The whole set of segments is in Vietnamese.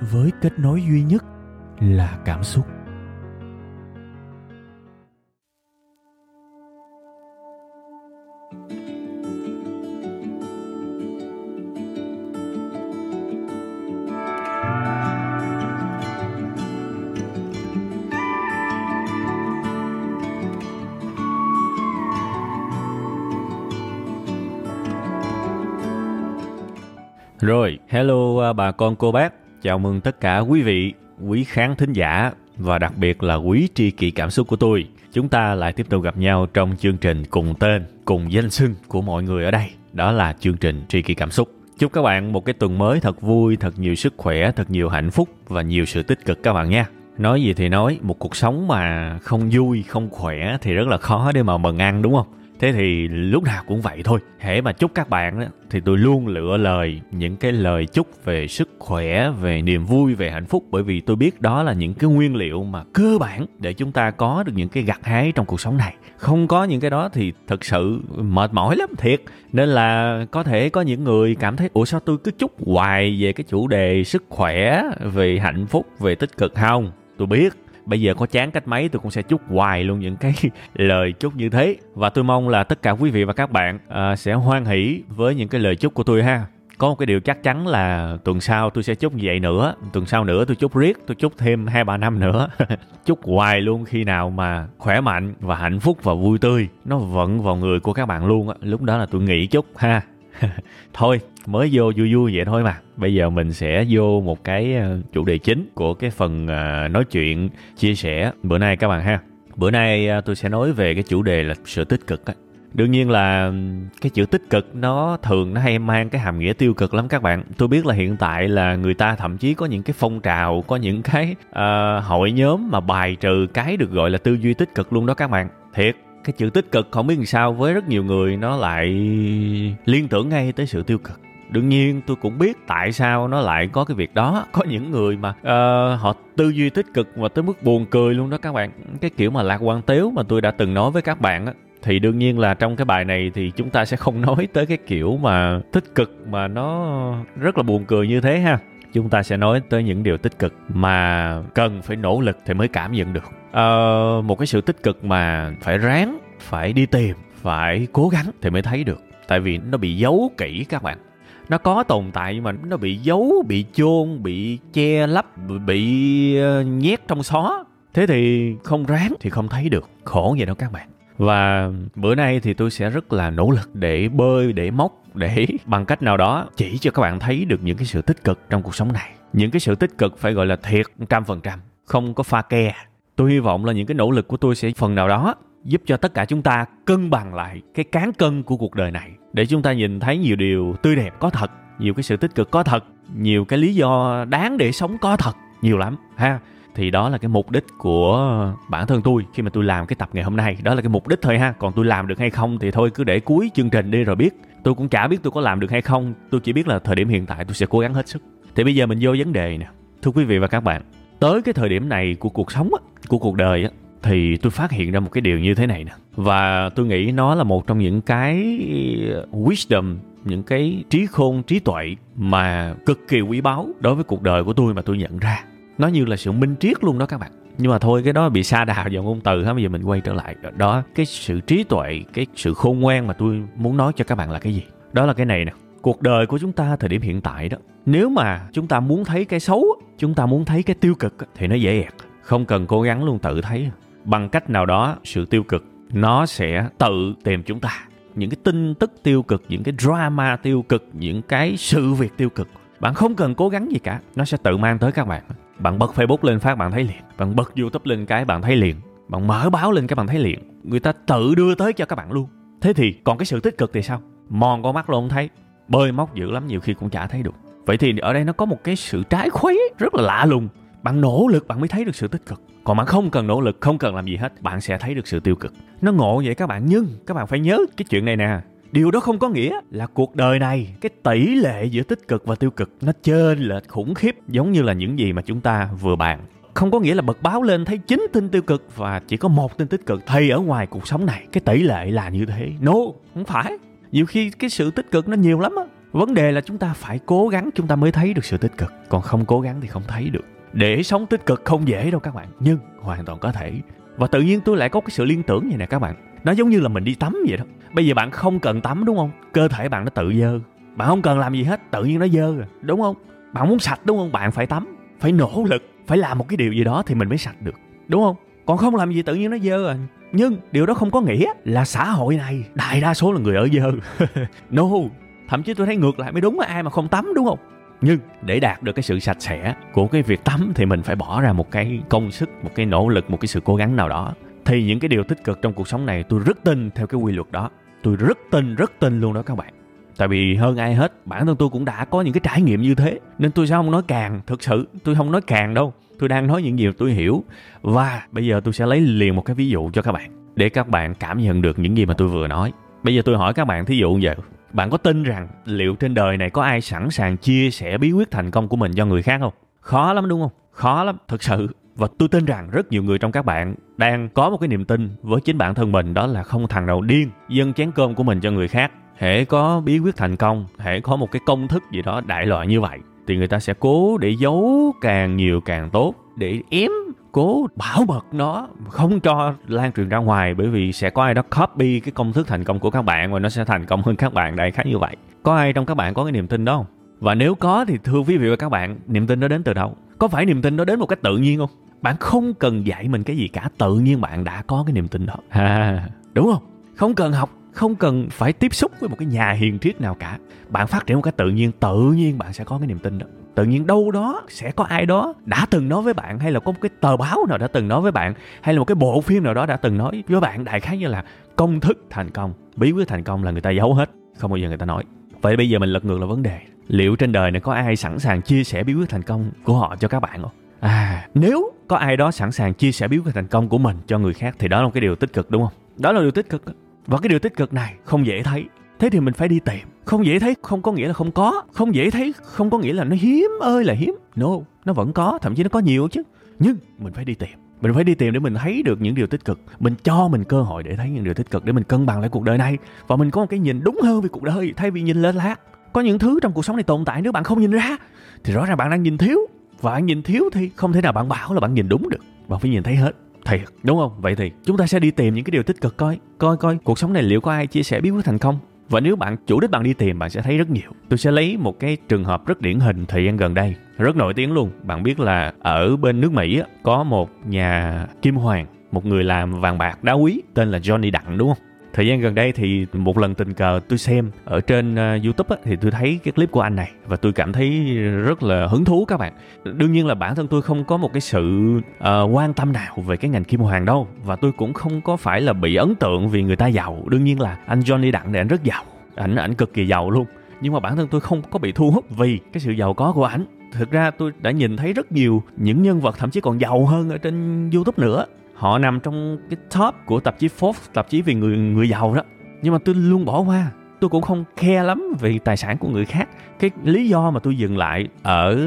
với kết nối duy nhất là cảm xúc. Rồi, hello à, bà con cô bác, chào mừng tất cả quý vị, quý khán thính giả và đặc biệt là quý tri kỷ cảm xúc của tôi. Chúng ta lại tiếp tục gặp nhau trong chương trình cùng tên, cùng danh xưng của mọi người ở đây. Đó là chương trình tri kỷ cảm xúc. Chúc các bạn một cái tuần mới thật vui, thật nhiều sức khỏe, thật nhiều hạnh phúc và nhiều sự tích cực các bạn nha. Nói gì thì nói, một cuộc sống mà không vui, không khỏe thì rất là khó để mà mừng ăn đúng không? Thế thì lúc nào cũng vậy thôi. Hễ mà chúc các bạn thì tôi luôn lựa lời, những cái lời chúc về sức khỏe, về niềm vui, về hạnh phúc. Bởi vì tôi biết đó là những cái nguyên liệu mà cơ bản để chúng ta có được những cái gặt hái trong cuộc sống này. Không có những cái đó thì thật sự mệt mỏi lắm thiệt. Nên là có thể có những người cảm thấy, ủa sao tôi cứ chúc hoài về cái chủ đề sức khỏe, về hạnh phúc, về tích cực? Không, tôi biết bây giờ có chán cách mấy tôi cũng sẽ chúc hoài luôn những cái lời chúc như thế. Và tôi mong là tất cả quý vị và các bạn uh, sẽ hoan hỷ với những cái lời chúc của tôi ha. Có một cái điều chắc chắn là tuần sau tôi sẽ chúc như vậy nữa. Tuần sau nữa tôi chúc riết tôi chúc thêm hai ba năm nữa. Chúc hoài luôn khi nào mà khỏe mạnh và hạnh phúc và vui tươi. Nó vận vào người của các bạn luôn á. Lúc đó là tôi nghĩ chúc ha. Thôi mới vô vui vui vậy thôi mà. Bây giờ mình sẽ vô một cái ờ, chủ đề chính của cái phần ờ, nói chuyện chia sẻ bữa nay các bạn ha. Bữa nay ờ, tôi sẽ nói về cái chủ đề là sự tích cực á. Đương nhiên là cái chữ tích cực nó thường nó hay mang cái hàm nghĩa tiêu cực lắm các bạn. Tôi biết là hiện tại là người ta thậm chí có những cái phong trào có những cái uh, hội nhóm mà bài trừ cái được gọi là tư duy tích cực luôn đó các bạn. Thiệt cái chữ tích cực không biết làm sao với rất nhiều người nó lại liên tưởng ngay tới sự tiêu cực đương nhiên tôi cũng biết tại sao nó lại có cái việc đó. Có những người mà uh, họ tư duy tích cực và tới mức buồn cười luôn đó các bạn. Cái kiểu mà lạc quan tếu mà tôi đã từng nói với các bạn á thì đương nhiên là trong cái bài này thì chúng ta sẽ không nói tới cái kiểu mà tích cực mà nó rất là buồn cười như thế ha. Chúng ta sẽ nói tới những điều tích cực mà cần phải nỗ lực thì mới cảm nhận được. Ờ, một cái sự tích cực mà phải ráng phải đi tìm phải cố gắng thì mới thấy được. Tại vì nó bị giấu kỹ các bạn nó có tồn tại nhưng mà nó bị giấu, bị chôn, bị che lấp, bị ờ, nhét trong xó. Thế thì không ráng thì không thấy được. Khổ vậy đâu các bạn. Và bữa nay thì tôi sẽ rất là nỗ lực để bơi, để móc, để bằng cách nào đó chỉ cho các bạn thấy được những cái sự tích cực trong cuộc sống này. Những cái sự tích cực phải gọi là thiệt trăm phần trăm, không có pha ke. Tôi hy vọng là những cái nỗ lực của tôi sẽ phần nào đó giúp cho tất cả chúng ta cân bằng lại cái cán cân của cuộc đời này để chúng ta nhìn thấy nhiều điều tươi đẹp có thật nhiều cái sự tích cực có thật nhiều cái lý do đáng để sống có thật nhiều lắm ha. Thì đó là cái mục đích của bản thân tôi khi mà tôi làm cái tập ngày hôm nay. Đó là cái mục đích thôi ha. Còn tôi làm được hay không thì thôi cứ để cuối chương trình đi rồi biết. Tôi cũng chả biết tôi có làm được hay không. Tôi chỉ biết là thời điểm hiện tại tôi sẽ cố gắng hết sức. Thì bây giờ mình vô vấn đề nè. Thưa quý vị và các bạn tới cái thời điểm này của cuộc sống á, của cuộc đời á, thì tôi phát hiện ra một cái điều như thế này nè. Và tôi nghĩ nó là một trong những cái ờ, wisdom, những cái trí khôn, trí tuệ mà cực kỳ quý báu đối với cuộc đời của tôi mà tôi nhận ra. Nó như là sự minh triết luôn đó các bạn. Nhưng mà thôi, cái đó bị xa đà vào ngôn từ ha, bây giờ mình quay trở lại. Đó, cái sự trí tuệ, cái sự khôn ngoan mà tôi muốn nói cho các bạn là cái gì? Đó là cái này nè. Cuộc đời của chúng ta thời điểm hiện tại đó, nếu mà chúng ta muốn thấy cái xấu, chúng ta muốn thấy cái tiêu cực thì nó dễ ẹt. Không cần cố gắng luôn tự thấy bằng cách nào đó, sự tiêu cực, nó sẽ tự tìm chúng ta. Những cái tin tức tiêu cực, những cái drama tiêu cực, những cái sự việc tiêu cực, bạn không cần cố gắng gì cả. Nó sẽ tự mang tới các bạn. Bạn bật facebook lên phát, bạn thấy liền. Bạn bật youtube lên cái, bạn thấy liền. Bạn mở báo lên cái, bạn thấy liền. Người ta tự đưa tới cho các bạn luôn. Thế thì còn cái sự tích cực thì sao? Mòn con mắt luôn không thấy. Bơi móc dữ lắm, nhiều khi cũng chả thấy được. Vậy thì ở đây nó có một cái sự trái khuấy rất là lạ lùng. Bạn nỗ lực, bạn mới thấy được sự tích cực còn bạn không cần nỗ lực, không cần làm gì hết, bạn sẽ thấy được sự tiêu cực. Nó ngộ vậy các bạn, nhưng các bạn phải nhớ cái chuyện này nè. Điều đó không có nghĩa là cuộc đời này, cái tỷ lệ giữa tích cực và tiêu cực nó trên lệch khủng khiếp giống như là những gì mà chúng ta vừa bàn. Không có nghĩa là bật báo lên thấy chín tin tiêu cực và chỉ có một tin tích cực thì ở ngoài cuộc sống này cái tỷ lệ là như thế. No, không phải. Nhiều khi cái sự tích cực nó nhiều lắm á. Vấn đề là chúng ta phải cố gắng chúng ta mới thấy được sự tích cực. Còn không cố gắng thì không thấy được để sống tích cực không dễ đâu các bạn. Nhưng hoàn toàn có thể. Và tự nhiên tôi lại có cái sự liên tưởng vậy nè các bạn. Nó giống như là mình đi tắm vậy đó. Bây giờ bạn không cần tắm đúng không? Cơ thể bạn nó tự dơ. Bạn không cần làm gì hết, tự nhiên nó dơ rồi. Đúng không? Bạn muốn sạch đúng không? Bạn phải tắm. Phải nỗ lực. Phải làm một cái điều gì đó thì mình mới sạch được. Đúng không? Còn không làm gì tự nhiên nó dơ à nhưng điều đó không có nghĩa là xã hội này, đại đa số là người ở dơ. No. Thậm chí tôi thấy ngược lại mới đúng là ai mà không tắm đúng không? Nhưng để đạt được cái sự sạch sẽ của cái việc tắm thì mình phải bỏ ra một cái công sức, một cái nỗ lực, một cái sự cố gắng nào đó. Thì những cái điều tích cực trong cuộc sống này tôi rất tin theo cái quy luật đó. Tôi rất tin rất tin luôn đó các bạn. Tại vì hơn ai hết, bản thân tôi cũng đã có những cái trải nghiệm như thế. Nên tôi sẽ không nói càng, thực sự, tôi không nói càng đâu. Tôi đang nói những gì tôi hiểu. Và bây giờ tôi sẽ lấy liền một cái ví dụ cho các bạn, để các bạn cảm nhận được những gì mà tôi vừa nói. Bây giờ tôi hỏi các bạn, thí dụ như vậy bạn có tin rằng liệu trên đời này có ai sẵn sàng chia sẻ bí quyết thành công của mình cho người khác không? Khó lắm đúng không? Khó lắm thực sự. Và tôi tin rằng rất nhiều người trong các bạn đang có một cái niềm tin với chính bản thân mình, đó là không thằng nào điên dâng chén cơm của mình cho người khác. Hễ có bí quyết thành công, hễ có một cái công thức gì đó đại loại như vậy, thì người ta sẽ cố để giấu càng nhiều càng tốt, để ém cố bảo mật nó không cho lan truyền ra ngoài bởi vì sẽ có ai đó copy cái công thức thành công của các bạn và nó sẽ thành công hơn các bạn đại khái như vậy. Có ai trong các bạn có cái niềm tin đó không? Và nếu có thì thưa quý vị và các bạn niềm tin đó đến từ đâu? Có phải niềm tin đó đến một cách tự nhiên không? Bạn không cần dạy mình cái gì cả tự nhiên bạn đã có cái niềm tin đó. À, đúng không? Không cần học không cần phải tiếp xúc với một cái nhà hiền triết nào cả. Bạn phát triển một cách tự nhiên tự nhiên bạn sẽ có cái niềm tin đó tự nhiên đâu đó sẽ có ai đó đã từng nói với bạn, hay là có một cái tờ báo nào đã từng nói với bạn, hay là một cái bộ phim nào đó đã từng nói với bạn đại khái như là công thức thành công, bí quyết thành công là người ta giấu hết, không bao giờ người ta nói. Vậy bây giờ mình lật ngược là vấn đề, liệu trên đời này có ai sẵn sàng chia sẻ bí quyết thành công của họ cho các bạn không? À nếu có ai đó sẵn sàng chia sẻ bí quyết thành công của mình cho người khác thì đó là một cái điều tích cực, đúng không? Đó là điều tích cực và cái điều tích cực này không dễ thấy thế thì mình phải đi tìm. Không dễ thấy, không có nghĩa là không có. Không dễ thấy, không có nghĩa là nó hiếm ơi là hiếm. No, nó vẫn có, thậm chí nó có nhiều chứ. Nhưng mình phải đi tìm. Mình phải đi tìm để mình thấy được những điều tích cực. Mình cho mình cơ hội để thấy những điều tích cực, để mình cân bằng lại cuộc đời này. Và mình có một cái nhìn đúng hơn về cuộc đời, thay vì nhìn lên lát có những thứ trong cuộc sống này tồn tại nếu bạn không nhìn ra, thì rõ ràng bạn đang nhìn thiếu. Và bạn nhìn thiếu thì không thể nào bạn bảo là bạn nhìn đúng được. Bạn phải nhìn thấy hết. Thiệt, đúng không? Vậy thì chúng ta sẽ đi tìm những cái điều tích cực coi. Coi coi cuộc sống này liệu có ai chia sẻ bí quyết thành công? Và nếu bạn chủ đích bạn đi tìm bạn sẽ thấy rất nhiều. Tôi sẽ lấy một cái trường hợp rất điển hình thời gian gần đây. Rất nổi tiếng luôn. Bạn biết là ở bên nước mỹ có một nhà kim hoàng một người làm vàng bạc đá quý tên là johnny đặng đúng không? Thời gian gần đây thì một lần tình cờ tôi xem ở trên uh, youtube á, thì tôi thấy cái clip của anh này và tôi cảm thấy rất là hứng thú các bạn. Đương nhiên là bản thân tôi không có một cái sự uh, quan tâm nào về cái ngành kim hoàng đâu và tôi cũng không có phải là bị ấn tượng vì người ta giàu. Đương nhiên là anh johnny đặng này anh rất giàu ảnh ảnh cực kỳ giàu luôn. Nhưng mà bản thân tôi không có bị thu hút vì cái sự giàu có của ảnh. Thực ra tôi đã nhìn thấy rất nhiều những nhân vật thậm chí còn giàu hơn ở trên youtube nữa. Họ nằm trong cái top của tạp chí Forbes, tạp chí về người người giàu đó. Nhưng mà tôi luôn bỏ qua. Tôi cũng không khe lắm về tài sản của người khác. Cái lý do mà tôi dừng lại ở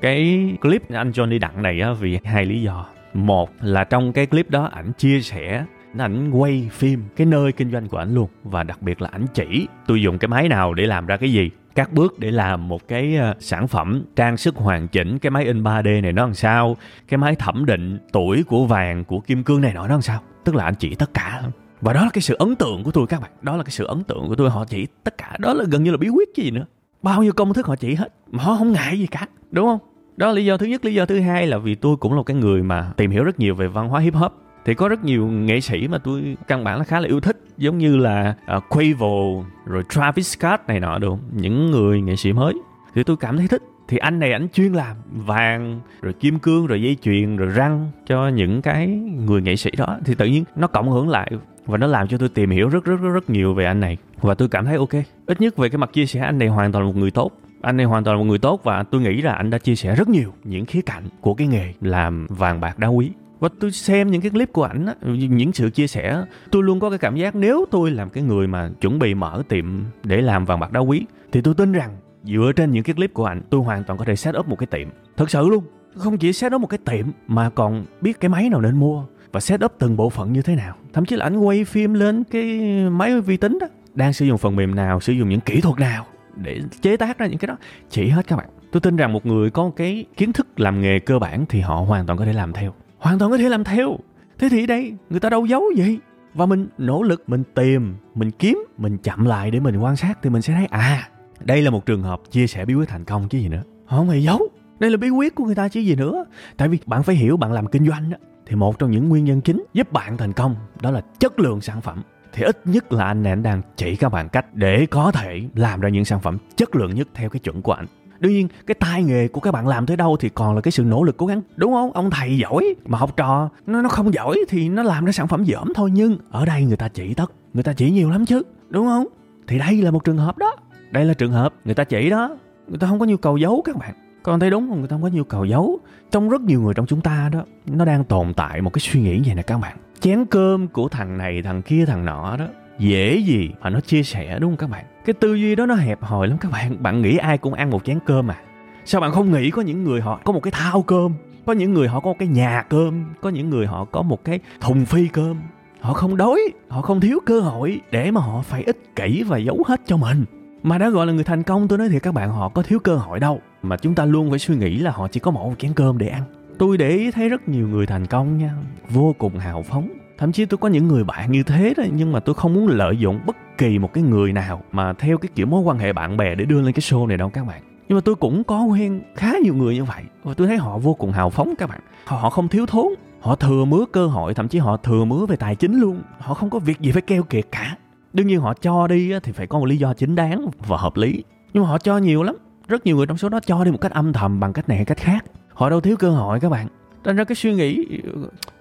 cái clip anh Johnny Đặng này á, vì hai lý do. Một là trong cái clip đó ảnh chia sẻ ảnh quay phim cái nơi kinh doanh của ảnh luôn. Và đặc biệt là ảnh chỉ tôi dùng cái máy nào để làm ra cái gì. Các bước để làm một cái ờ, sản phẩm, trang sức hoàn chỉnh, cái máy in 3D này nó làm sao? Cái máy thẩm định tuổi của vàng, của kim cương này nọ nó làm sao? Tức là anh chỉ tất cả. Và đó là cái sự ấn tượng của tôi các bạn. Đó là cái sự ấn tượng của tôi. Họ chỉ tất cả. Đó là gần như là bí quyết chứ gì nữa. Bao nhiêu công thức họ chỉ hết. Mà họ không ngại gì cả. Đúng không? Đó là lý do thứ nhất. Lý do thứ hai là vì tôi cũng là cái người mà tìm hiểu rất nhiều về văn hóa hip hop thì có rất nhiều nghệ sĩ mà tôi căn bản là khá là yêu thích giống như là uh, Quavo rồi Travis Scott này nọ được những người nghệ sĩ mới. Thì tôi cảm thấy thích. Thì anh này ảnh chuyên làm vàng rồi kim cương rồi dây chuyền rồi răng cho những cái người nghệ sĩ đó. Thì tự nhiên nó cộng hưởng lại và nó làm cho tôi tìm hiểu rất rất rất rất nhiều về anh này. Và tôi cảm thấy ok. Ít nhất về cái mặt chia sẻ anh này hoàn toàn là một người tốt. Anh này hoàn toàn là một người tốt và tôi nghĩ là anh đã chia sẻ rất nhiều những khía cạnh của cái nghề làm vàng bạc đá quý và tôi xem những cái clip của ảnh những sự chia sẻ tôi luôn có cái cảm giác nếu tôi làm cái người mà chuẩn bị mở tiệm để làm vàng bạc đá quý, thì tôi tin rằng dựa trên những cái clip của ảnh, tôi hoàn toàn có thể set up một cái tiệm. Thật sự luôn, không chỉ set up một cái tiệm mà còn biết cái máy nào nên mua và set up từng bộ phận như thế nào. Thậm chí là ảnh quay phim lên cái máy vi tính đó, đang sử dụng phần mềm nào, sử dụng những kỹ thuật nào để chế tác ra những cái đó. Chỉ hết các bạn. Tôi tin rằng một người có cái kiến thức làm nghề cơ bản thì họ hoàn toàn có thể làm theo hoàn toàn có thể làm theo. Thế thì đây người ta đâu giấu gì và mình nỗ lực mình tìm mình kiếm mình chậm lại để mình quan sát thì mình sẽ thấy à đây là một trường hợp chia sẻ bí quyết thành công chứ gì nữa. Họ không hề giấu. Đây là bí quyết của người ta chứ gì nữa. Tại vì bạn phải hiểu bạn làm kinh doanh đó, thì một trong những nguyên nhân chính giúp bạn thành công đó là chất lượng sản phẩm. Thì ít nhất là anh này anh đang chỉ các bạn cách để có thể làm ra những sản phẩm chất lượng nhất theo cái chuẩn của anh đương nhiên, cái tai nghề của các bạn làm tới đâu thì còn là cái sự nỗ lực cố gắng. Đúng không? Ông thầy giỏi mà học trò, nó nó không giỏi thì nó làm ra sản phẩm dởm thôi. Nhưng ở đây người ta chỉ tất, người ta chỉ nhiều lắm chứ. Đúng không? Thì đây là một trường hợp đó. Đây là trường hợp người ta chỉ đó. Người ta không có nhu cầu giấu các bạn. Con thấy đúng không? Người ta không có nhu cầu giấu. Trong rất nhiều người trong chúng ta đó, nó đang tồn tại một cái suy nghĩ vậy nè các bạn. Chén cơm của thằng này, thằng kia, thằng nọ đó dễ gì? Mà nó chia sẻ, đúng không các bạn? Cái tư duy đó nó hẹp hòi lắm các bạn. Bạn nghĩ ai cũng ăn một chén cơm à? Sao bạn không nghĩ có những người họ có một cái thao cơm? Có những người họ có một cái nhà cơm? Có những người họ có một cái thùng phi cơm? Họ không đói, họ không thiếu cơ hội để mà họ phải ích kỷ và giấu hết cho mình. Mà đã gọi là người thành công, tôi nói thiệt các bạn, họ có thiếu cơ hội đâu. Mà chúng ta luôn phải suy nghĩ là họ chỉ có một chén cơm để ăn. Tôi để ý thấy rất nhiều người thành công nha. Vô cùng hào phóng thậm chí tôi có những người bạn như thế đó, nhưng mà tôi không muốn lợi dụng bất kỳ một cái người nào mà theo cái kiểu mối quan hệ bạn bè để đưa lên cái show này đâu các bạn. Nhưng mà tôi cũng có quen khá nhiều người như vậy, và tôi thấy họ vô cùng hào phóng các bạn. Họ không thiếu thốn, họ thừa mứa cơ hội, thậm chí họ thừa mứa về tài chính luôn. Họ không có việc gì phải keo kiệt cả. Đương nhiên họ cho đi thì phải có một lý do chính đáng và hợp lý. Nhưng mà họ cho nhiều lắm, rất nhiều người trong số đó cho đi một cách âm thầm bằng cách này hay cách khác. Họ đâu thiếu cơ hội các bạn nên ra cái suy nghĩ,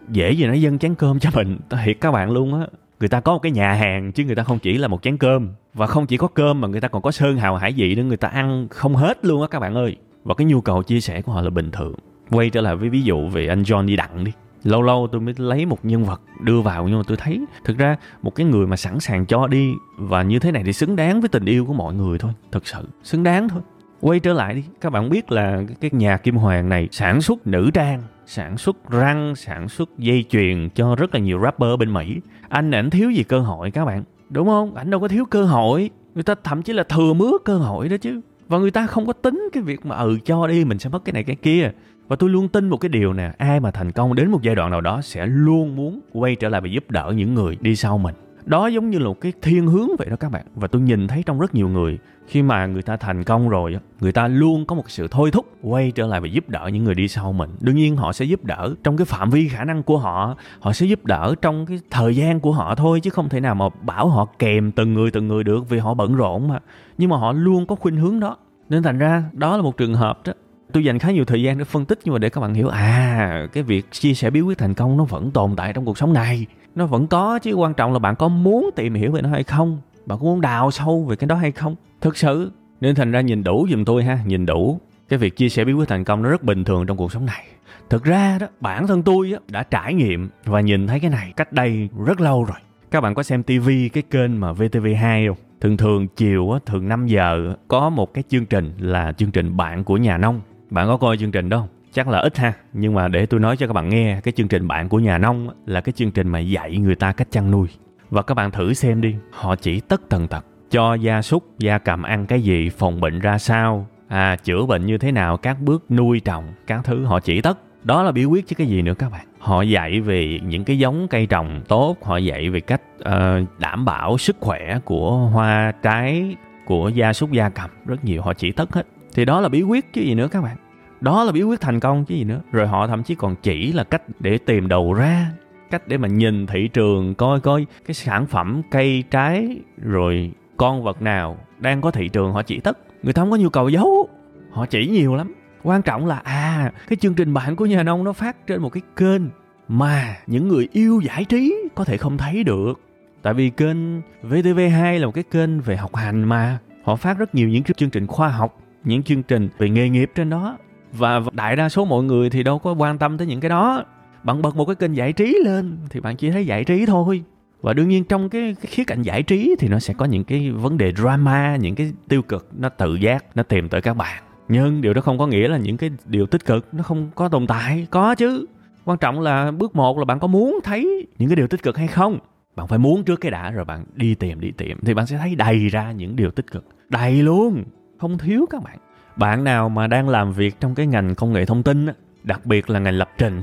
dễ gì nó dân chén cơm cho mình. Thiệt các bạn luôn á. Người ta có một cái nhà hàng chứ người ta không chỉ là một chén cơm. Và không chỉ có cơm mà người ta còn có sơn hào hải vị nữa, người ta ăn không hết luôn á các bạn ơi. Và cái nhu cầu chia sẻ của họ là bình thường. Quay trở lại với ví dụ về anh John đi đặng đi. Lâu lâu tôi mới lấy một nhân vật đưa vào nhưng mà tôi thấy thực ra một cái người mà sẵn sàng cho đi và như thế này thì xứng đáng với tình yêu của mọi người thôi. Thực sự, xứng đáng thôi. Quay trở lại đi. Các bạn biết là cái nhà kim hoàng này sản xuất nữ trang sản xuất răng, sản xuất dây chuyền cho rất là nhiều rapper ở bên mỹ. Anh ảnh thiếu gì cơ hội các bạn? Đúng không? Ảnh đâu có thiếu cơ hội. Người ta thậm chí là thừa mứa cơ hội đó chứ. Và người ta không có tính cái việc mà ừ cho đi, mình sẽ mất cái này cái kia. Và tôi luôn tin một cái điều nè, ai mà thành công đến một giai đoạn nào đó sẽ luôn muốn quay trở lại và giúp đỡ những người đi sau mình. Đó giống như là một cái thiên hướng vậy đó các bạn. Và tôi nhìn thấy trong rất nhiều người khi mà người ta thành công rồi người ta luôn có một sự thôi thúc quay trở lại và giúp đỡ những người đi sau mình. Đương nhiên họ sẽ giúp đỡ trong cái phạm vi khả năng của họ họ sẽ giúp đỡ trong cái thời gian của họ thôi, chứ không thể nào mà bảo họ kèm từng người từng người được vì họ bận rộn mà. Nhưng mà họ luôn có khuynh hướng đó. Nên thành ra, đó là một trường hợp đó. Tôi dành khá nhiều thời gian để phân tích, nhưng mà để các bạn hiểu à cái việc chia sẻ bí quyết thành công nó vẫn tồn tại trong cuộc sống này. Nó vẫn có, chứ quan trọng là bạn có muốn tìm hiểu về nó hay không bạn có muốn đào sâu về cái đó hay không? Thực sự. Nên thành ra nhìn đủ giùm tôi ha nhìn đủ. Cái việc chia sẻ bí quyết thành công nó rất bình thường trong cuộc sống này. Thực ra đó bản thân tôi á, đã trải nghiệm và nhìn thấy cái này cách đây rất lâu rồi. Các bạn có xem tivi cái kênh mà VTV2 không? Thường thường chiều á, thường 5 giờ có một cái chương trình là chương trình bạn của nhà nông. Bạn có coi chương trình đó không? Chắc là ít ha nhưng mà để tôi nói cho các bạn nghe cái chương trình bạn của nhà nông là cái chương trình mà dạy người ta cách chăn nuôi và các bạn thử xem đi họ chỉ tất tần tật. Cho gia súc gia cầm ăn cái gì phòng bệnh ra sao? À chữa bệnh như thế nào các bước nuôi trồng các thứ họ chỉ tất. Đó là bí quyết chứ cái gì nữa các bạn. Họ dạy về những cái giống cây trồng tốt họ dạy về cách uh, đảm bảo sức khỏe của hoa trái của gia súc gia cầm. Rất nhiều họ chỉ tất hết. Thì đó là bí quyết chứ gì nữa các bạn. Đó là bí quyết thành công chứ gì nữa. Rồi họ thậm chí còn chỉ là cách để tìm đầu ra cách để mà nhìn thị trường, coi coi cái sản phẩm cây, trái, rồi con vật nào đang có thị trường họ chỉ tất. Người ta không có nhu cầu giấu, họ chỉ nhiều lắm. Quan trọng là à cái chương trình bạn của nhà nông nó phát trên một cái kênh mà những người yêu giải trí có thể không thấy được. Tại vì kênh VTV2 là một cái kênh về học hành mà. Họ phát rất nhiều những chương trình khoa học, những chương trình về nghề nghiệp trên đó. Và đại đa số mọi người thì đâu có quan tâm tới những cái đó bạn bật một cái kênh giải trí lên thì bạn chỉ thấy giải trí thôi. Và đương nhiên trong cái, cái khía cạnh giải trí thì nó sẽ có những cái vấn đề drama những cái tiêu cực nó tự giác nó tìm tới các bạn. Nhưng điều đó không có nghĩa là những cái điều tích cực nó không có tồn tại. Có chứ. Quan trọng là bước một là bạn có muốn thấy những cái điều tích cực hay không. Bạn phải muốn trước cái đã rồi bạn đi tìm đi tìm thì bạn sẽ thấy đầy ra những điều tích cực. Đầy luôn. Không thiếu các bạn. Bạn nào mà đang làm việc trong cái ngành công nghệ thông tin đặc biệt là ngành lập trình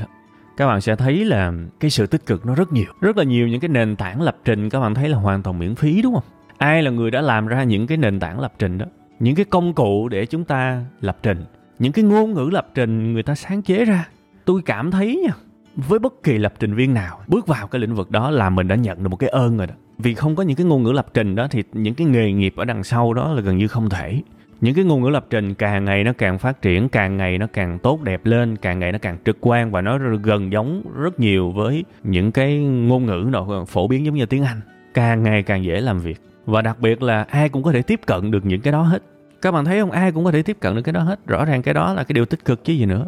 các bạn sẽ thấy là cái sự tích cực nó rất nhiều. Rất là nhiều những cái nền tảng lập trình, các bạn thấy là hoàn toàn miễn phí, đúng không? Ai là người đã làm ra những cái nền tảng lập trình đó? Những cái công cụ để chúng ta lập trình, những cái ngôn ngữ lập trình người ta sáng chế ra. Tôi cảm thấy nha, với bất kỳ lập trình viên nào, bước vào cái lĩnh vực đó là mình đã nhận được một cái ơn rồi đó. Vì không có những cái ngôn ngữ lập trình đó thì những cái nghề nghiệp ở đằng sau đó là gần như không thể những cái ngôn ngữ lập trình càng ngày nó càng phát triển, càng ngày nó càng tốt đẹp lên, càng ngày nó càng trực quan và nó gần giống rất nhiều với những cái ngôn ngữ nào phổ biến giống như tiếng anh. Càng ngày càng dễ làm việc. Và đặc biệt là ai cũng có thể tiếp cận được những cái đó hết. Các bạn thấy không? Ai cũng có thể tiếp cận được cái đó hết. Rõ ràng cái đó là cái điều tích cực chứ gì nữa.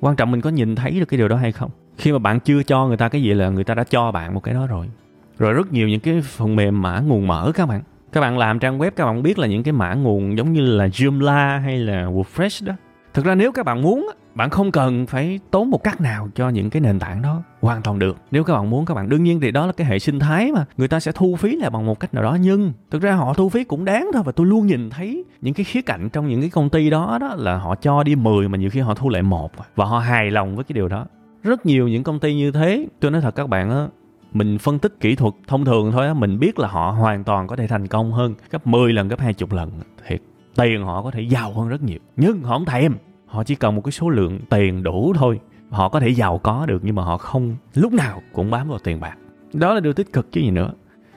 Quan trọng mình có nhìn thấy được cái điều đó hay không? Khi mà bạn chưa cho người ta cái gì là người ta đã cho bạn một cái đó rồi. Rồi rất nhiều những cái phần mềm mã, nguồn mở các bạn các bạn làm trang web, các bạn biết là những cái mã nguồn giống như là Joomla hay là WordPress đó. Thực ra nếu các bạn muốn, bạn không cần phải tốn một cách nào cho những cái nền tảng đó hoàn toàn được. Nếu các bạn muốn, các bạn đương nhiên thì đó là cái hệ sinh thái mà. Người ta sẽ thu phí lại bằng một cách nào đó. Nhưng thực ra họ thu phí cũng đáng thôi và tôi luôn nhìn thấy những cái khía cạnh trong những cái công ty đó đó là họ cho đi 10 mà nhiều khi họ thu lại một. Và họ hài lòng với cái điều đó. Rất nhiều những công ty như thế, tôi nói thật các bạn á mình phân tích kỹ thuật thông thường thôi á, mình biết là họ hoàn toàn có thể thành công hơn gấp 10 lần, gấp 20 lần. Thiệt, tiền họ có thể giàu hơn rất nhiều. Nhưng họ không thèm. Họ chỉ cần một cái số lượng tiền đủ thôi. Họ có thể giàu có được nhưng mà họ không, lúc nào cũng bám vào tiền bạc. Đó là điều tích cực chứ gì nữa.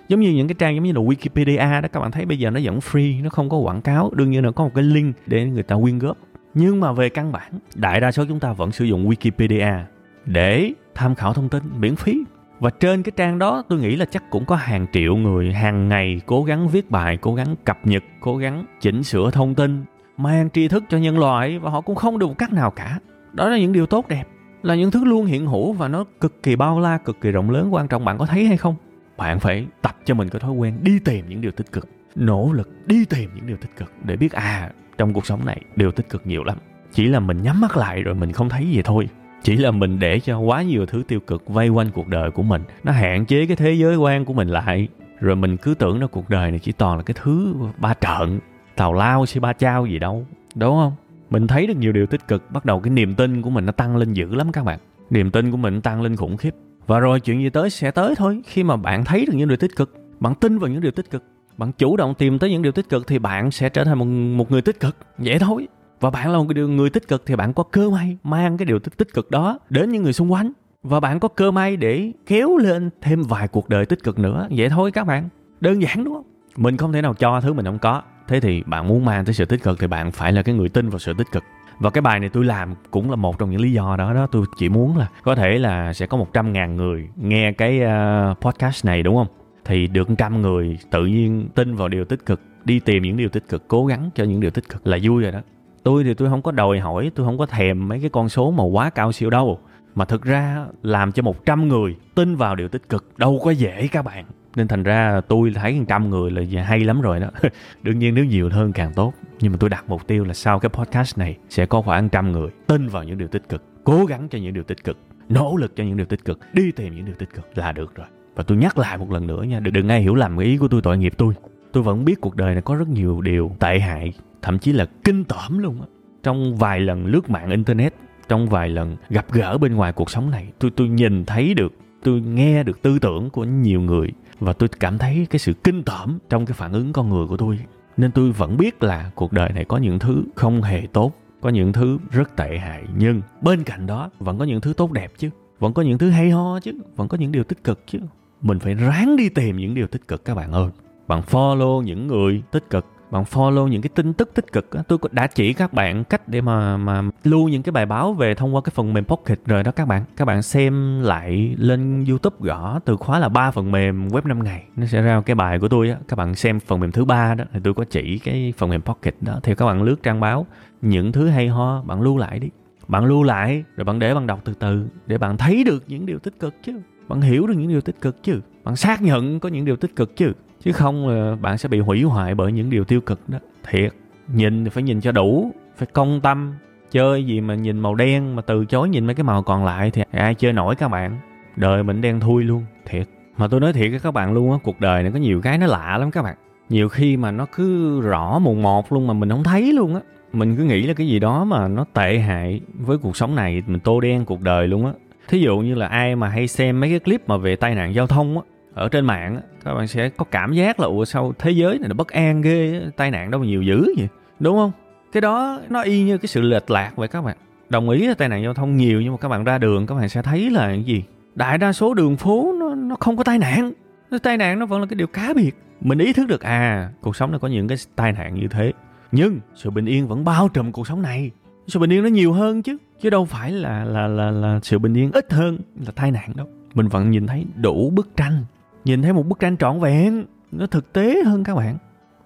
Giống như những cái trang giống như là Wikipedia đó, các bạn thấy bây giờ nó vẫn free, nó không có quảng cáo. Đương nhiên là có một cái link để người ta quyên góp. Nhưng mà về căn bản, đại đa số chúng ta vẫn sử dụng Wikipedia để tham khảo thông tin miễn phí và trên cái trang đó, tôi nghĩ là chắc cũng có hàng triệu người hàng ngày cố gắng viết bài, cố gắng cập nhật, cố gắng chỉnh sửa thông tin, mang tri thức cho nhân loại và họ cũng không được một cách nào cả. Đó là những điều tốt đẹp, là những thứ luôn hiện hữu và nó cực kỳ bao la, cực kỳ rộng lớn. Quan trọng bạn có thấy hay không? Bạn phải tập cho mình cái thói quen đi tìm những điều tích cực, nỗ lực đi tìm những điều tích cực để biết à trong cuộc sống này, điều tích cực nhiều lắm. Chỉ là mình nhắm mắt lại rồi mình không thấy gì thôi chỉ là mình để cho quá nhiều thứ tiêu cực vây quanh cuộc đời của mình. Nó hạn chế cái thế giới quan của mình lại. Rồi mình cứ tưởng là cuộc đời này chỉ toàn là cái thứ ba trợn tào lao si ba chao gì đâu. Đúng không? Mình thấy được nhiều điều tích cực. Bắt đầu cái niềm tin của mình nó tăng lên dữ lắm các bạn. Niềm tin của mình tăng lên khủng khiếp. Và rồi chuyện gì tới sẽ tới thôi. Khi mà bạn thấy được những điều tích cực bạn tin vào những điều tích cực bạn chủ động tìm tới những điều tích cực thì bạn sẽ trở thành một một người tích cực. Vậy thôi và bạn là một người tích cực thì bạn có cơ may mang cái điều tích tích cực đó đến những người xung quanh. Và bạn có cơ may để kéo lên thêm vài cuộc đời tích cực nữa. Vậy thôi các bạn. Đơn giản đúng không? Mình không thể nào cho thứ mình không có. Thế thì bạn muốn mang tới sự tích cực thì bạn phải là cái người tin vào sự tích cực. Và cái bài này tôi làm cũng là một trong những lý do đó đó tôi chỉ muốn là có thể là sẽ có một trăm ngàn người nghe cái uh, podcast này đúng không? Thì được trăm người tự nhiên tin vào điều tích cực đi tìm những điều tích cực cố gắng cho những điều tích cực là vui rồi đó tôi thì tôi không có đòi hỏi, tôi không có thèm mấy cái con số mà quá cao siêu đâu. Mà thực ra làm cho 100 người tin vào điều tích cực đâu có dễ các bạn. Nên thành ra tôi thấy trăm người là hay lắm rồi đó. Đương nhiên nếu nhiều hơn càng tốt. Nhưng mà tôi đặt mục tiêu là sau cái podcast này sẽ có khoảng trăm người tin vào những điều tích cực, cố gắng cho những điều tích cực, nỗ lực cho những điều tích cực, đi tìm những điều tích cực là được rồi. Và tôi nhắc lại một lần nữa nha, đừng đừng ai hiểu lầm ý của tôi, tội nghiệp tôi. Tôi vẫn biết cuộc đời này có rất nhiều điều tệ hại thậm chí là kinh tởm luôn á. Trong vài lần lướt mạng internet, trong vài lần gặp gỡ bên ngoài cuộc sống này, tôi tôi nhìn thấy được, tôi nghe được tư tưởng của nhiều người và tôi cảm thấy cái sự kinh tởm trong cái phản ứng con người của tôi. Nên tôi vẫn biết là cuộc đời này có những thứ không hề tốt, có những thứ rất tệ hại, nhưng bên cạnh đó vẫn có những thứ tốt đẹp chứ, vẫn có những thứ hay ho chứ, vẫn có những điều tích cực chứ. Mình phải ráng đi tìm những điều tích cực các bạn ơi. Bạn follow những người tích cực bạn follow những cái tin tức tích cực á. Tôi đã chỉ các bạn cách để mà mà lưu những cái bài báo về thông qua cái phần mềm Pocket rồi đó các bạn. Các bạn xem lại lên YouTube gõ từ khóa là ba phần mềm web 5 ngày. Nó sẽ ra cái bài của tôi á. Các bạn xem phần mềm thứ ba đó thì tôi có chỉ cái phần mềm Pocket đó. Thì các bạn lướt trang báo, những thứ hay ho, bạn lưu lại đi. Bạn lưu lại, rồi bạn để bạn đọc từ từ, để bạn thấy được những điều tích cực chứ. Bạn hiểu được những điều tích cực chứ. Bạn xác nhận có những điều tích cực chứ chứ không là bạn sẽ bị hủy hoại bởi những điều tiêu cực đó. Thiệt, nhìn thì phải nhìn cho đủ, phải công tâm. Chơi gì mà nhìn màu đen mà từ chối nhìn mấy cái màu còn lại thì ai chơi nổi các bạn? Đời mình đen thui luôn, thiệt. Mà tôi nói thiệt với các bạn luôn á, cuộc đời này có nhiều cái nó lạ lắm các bạn. Nhiều khi mà nó cứ rõ mùng một luôn mà mình không thấy luôn á. Mình cứ nghĩ là cái gì đó mà nó tệ hại với cuộc sống này, mình tô đen cuộc đời luôn á. Thí dụ như là ai mà hay xem mấy cái clip mà về tai nạn giao thông á ở trên mạng các bạn sẽ có cảm giác là, ủa, sao thế giới này nó bất an ghê tai nạn đâu mà nhiều dữ vậy? Đúng không? Cái đó nó y như cái sự lệch lạc vậy các bạn. Đồng ý là tai nạn giao thông nhiều nhưng mà các bạn ra đường các bạn sẽ thấy là cái gì? Đại đa số đường phố nó nó không có tai nạn. Nó tai nạn nó vẫn là cái điều cá biệt. Mình ý thức được à cuộc sống nó có những cái tai nạn như thế. Nhưng sự bình yên vẫn bao trùm cuộc sống này. Sự bình yên nó nhiều hơn chứ chứ đâu phải là là là là sự bình yên ít hơn là tai nạn đâu. Mình vẫn nhìn thấy đủ bức tranh nhìn thấy một bức tranh trọn vẹn, nó thực tế hơn các bạn.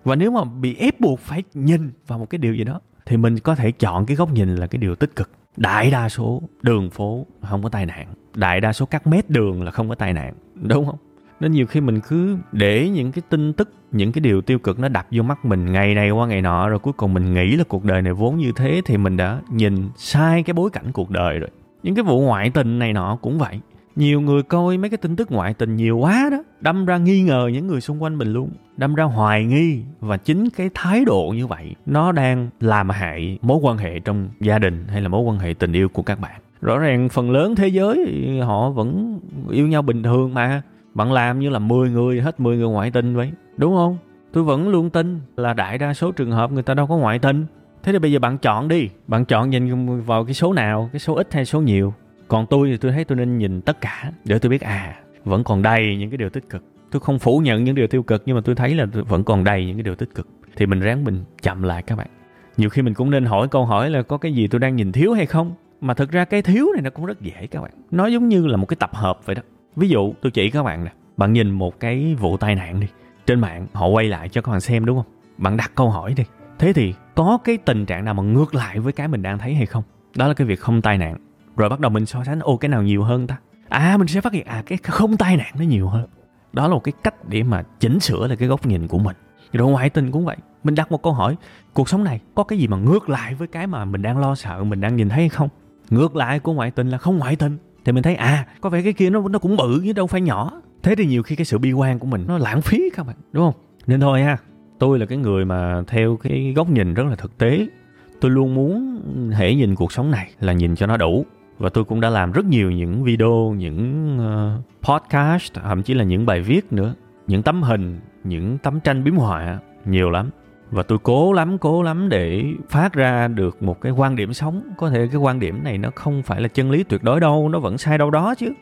Và nếu mà bị ép buộc phải nhìn vào một cái điều gì đó, thì mình có thể chọn cái góc nhìn là cái điều tích cực. Đại đa số đường phố không có tai nạn. Đại đa số các mét đường là không có tai nạn, đúng không? Nên nhiều khi mình cứ để những cái tin tức, những cái điều tiêu cực nó đập vô mắt mình ngày này qua ngày nọ, rồi cuối cùng mình nghĩ là cuộc đời này vốn như thế thì mình đã nhìn sai cái bối cảnh cuộc đời rồi. Những cái vụ ngoại tình này nọ cũng vậy nhiều người coi mấy cái tin tức ngoại tình nhiều quá đó, đâm ra nghi ngờ những người xung quanh mình luôn, đâm ra hoài nghi. Và chính cái thái độ như vậy, nó đang làm hại mối quan hệ trong gia đình hay là mối quan hệ tình yêu của các bạn. Rõ ràng phần lớn thế giới họ vẫn yêu nhau bình thường mà. Bạn làm như là 10 người, hết 10 người ngoại tình vậy, đúng không? Tôi vẫn luôn tin là đại đa số trường hợp người ta đâu có ngoại tình. Thế thì bây giờ bạn chọn đi, bạn chọn nhìn vào cái số nào, cái số ít hay số nhiều? Còn tôi thì tôi thấy tôi nên nhìn tất cả để tôi biết à vẫn còn đầy những cái điều tích cực. Tôi không phủ nhận những điều tiêu cực, nhưng mà tôi thấy là vẫn còn đầy những cái điều tích cực. Thì mình ráng mình chậm lại các bạn. Nhiều khi mình cũng nên hỏi câu hỏi là có cái gì tôi đang nhìn thiếu hay không? Mà thực ra cái thiếu này nó cũng rất dễ các bạn. Nó giống như là một cái tập hợp vậy đó. Ví dụ, tôi chỉ các bạn nè. Bạn nhìn một cái vụ tai nạn đi. Trên mạng, họ quay lại cho các bạn xem đúng không? Bạn đặt câu hỏi đi. Thế thì có cái tình trạng nào mà ngược lại với cái mình đang thấy hay không? Đó là cái việc không tai nạn rồi bắt đầu mình so sánh, ô, cái nào nhiều hơn ta? À mình sẽ phát hiện à cái không tai nạn nó nhiều hơn. Đó là một cái cách để mà chỉnh sửa lại cái góc nhìn của mình. Rồi ngoại tình cũng vậy. Mình đặt một câu hỏi, cuộc sống này có cái gì mà ngược lại với cái mà mình đang lo sợ, mình đang nhìn thấy hay không? Ngược lại của ngoại tình là không ngoại tình. Thì mình thấy à có vẻ cái kia nó nó cũng bự chứ đâu phải nhỏ. Thế thì nhiều khi cái sự bi quan của mình nó lãng phí các bạn, đúng không? Nên thôi ha, tôi là cái người mà theo cái góc nhìn rất là thực tế. Tôi luôn muốn hễ nhìn cuộc sống này là nhìn cho nó đủ và tôi cũng đã làm rất nhiều những video những uh, podcast thậm chí là những bài viết nữa. Những tấm hình những tấm tranh biếm họa nhiều lắm. Và tôi cố lắm cố lắm để phát ra được một cái quan điểm sống. Có thể cái quan điểm này nó không phải là chân lý tuyệt đối đâu nó vẫn sai đâu đó chứ.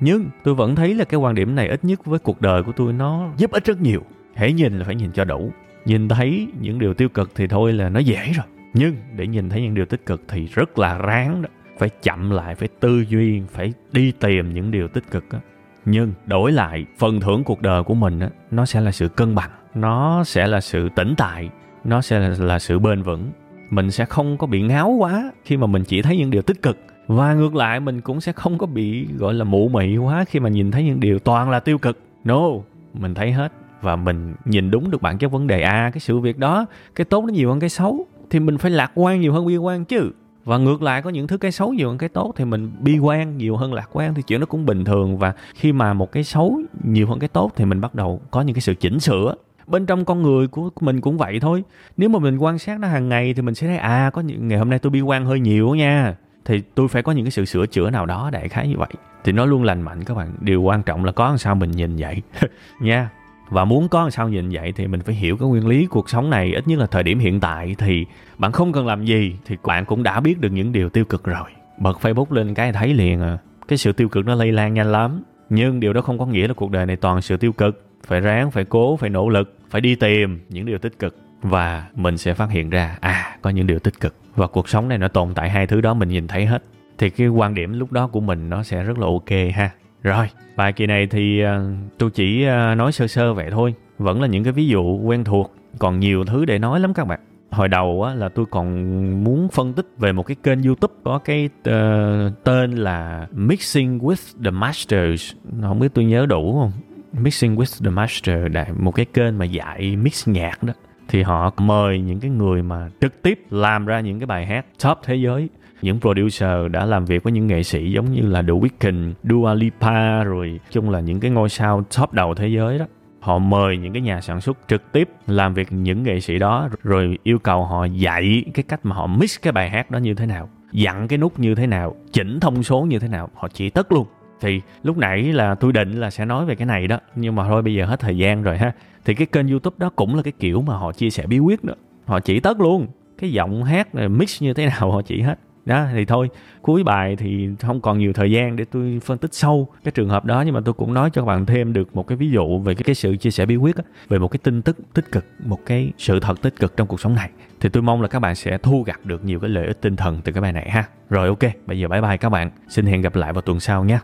Nhưng tôi vẫn thấy là cái quan điểm này ít nhất với cuộc đời của tôi nó giúp ích rất nhiều. Hãy nhìn là phải nhìn cho đủ. Nhìn thấy những điều tiêu cực thì thôi là nó dễ rồi. Nhưng để nhìn thấy những điều tích cực thì rất là ráng đó phải chậm lại phải tư duy phải đi tìm những điều tích cực đó. nhưng đổi lại phần thưởng cuộc đời của mình đó, nó sẽ là sự cân bằng nó sẽ là sự tĩnh tại nó sẽ là, là sự bền vững. Mình sẽ không có bị ngáo quá khi mà mình chỉ thấy những điều tích cực. Và ngược lại mình cũng sẽ không có bị gọi là mụ mị quá khi mà nhìn thấy những điều toàn là tiêu cực. No mình thấy hết. Và mình nhìn đúng được bản chất vấn đề. À cái sự việc đó cái tốt nó nhiều hơn cái xấu thì mình phải lạc quan nhiều hơn bi quan chứ và ngược lại, có những thứ cái xấu nhiều hơn cái tốt thì mình bi quan nhiều hơn lạc quan thì chuyện nó cũng bình thường. Và khi mà một cái xấu nhiều hơn cái tốt thì mình bắt đầu có những cái sự chỉnh sửa. Bên trong con người của mình cũng vậy thôi. Nếu mà mình quan sát nó hàng ngày thì mình sẽ thấy à có những, ngày hôm nay tôi bi quan hơi nhiều nha. Thì tôi phải có những cái sự sửa chữa nào đó đại khái như vậy. Thì nó luôn lành mạnh các bạn. Điều quan trọng là có làm sao mình nhìn vậy. Nha và muốn có làm sao nhìn vậy thì mình phải hiểu cái nguyên lý cuộc sống này, ít nhất là thời điểm hiện tại thì bạn không cần làm gì thì bạn cũng đã biết được những điều tiêu cực rồi. Bật facebook lên cái thấy liền à cái sự tiêu cực nó lây lan nhanh lắm. Nhưng điều đó không có nghĩa là cuộc đời này toàn sự tiêu cực. Phải ráng, phải cố, phải nỗ lực, phải đi tìm những điều tích cực. Và mình sẽ phát hiện ra à có những điều tích cực. Và cuộc sống này nó tồn tại hai thứ đó mình nhìn thấy hết. Thì cái quan điểm lúc đó của mình nó sẽ rất là ok ha rồi bài kỳ này thì ờ, tôi chỉ ờ, nói sơ sơ vậy thôi. Vẫn là những cái ví dụ quen thuộc còn nhiều thứ để nói lắm các bạn. Hồi đầu á là tôi còn muốn phân tích về một cái kênh youtube có cái uh, tên là mixing with the masters. Không biết tôi nhớ đủ không? Mixing with the master là một cái kênh mà dạy mix nhạc đó. Thì họ mời những cái người mà trực tiếp làm ra những cái bài hát top thế giới những producer đã làm việc với những nghệ sĩ giống như là The Weeknd, Dua Lipa rồi chung là những cái ngôi sao top đầu thế giới đó. Họ mời những cái nhà sản xuất trực tiếp làm việc những nghệ sĩ đó rồi yêu cầu họ dạy cái cách mà họ mix cái bài hát đó như thế nào dặn cái nút như thế nào chỉnh thông số như thế nào họ chỉ tất luôn. Thì lúc nãy là tôi định là sẽ nói về cái này đó nhưng mà thôi bây giờ hết thời gian rồi ha. Thì cái kênh youtube đó cũng là cái kiểu mà họ chia sẻ bí quyết đó. Họ chỉ tất luôn. Cái giọng hát này mix như thế nào họ chỉ hết đó thì thôi cuối bài thì không còn nhiều thời gian để tôi phân tích sâu cái trường hợp đó nhưng mà tôi cũng nói cho các bạn thêm được một cái ví dụ về cái, cái sự chia sẻ bí quyết á, về một cái tin tức tích cực một cái sự thật tích cực trong cuộc sống này. Thì tôi mong là các bạn sẽ thu gặt được nhiều cái lợi ích tinh thần từ cái bài này ha. Rồi ok bây giờ bye bye các bạn. Xin hẹn gặp lại vào tuần sau nhé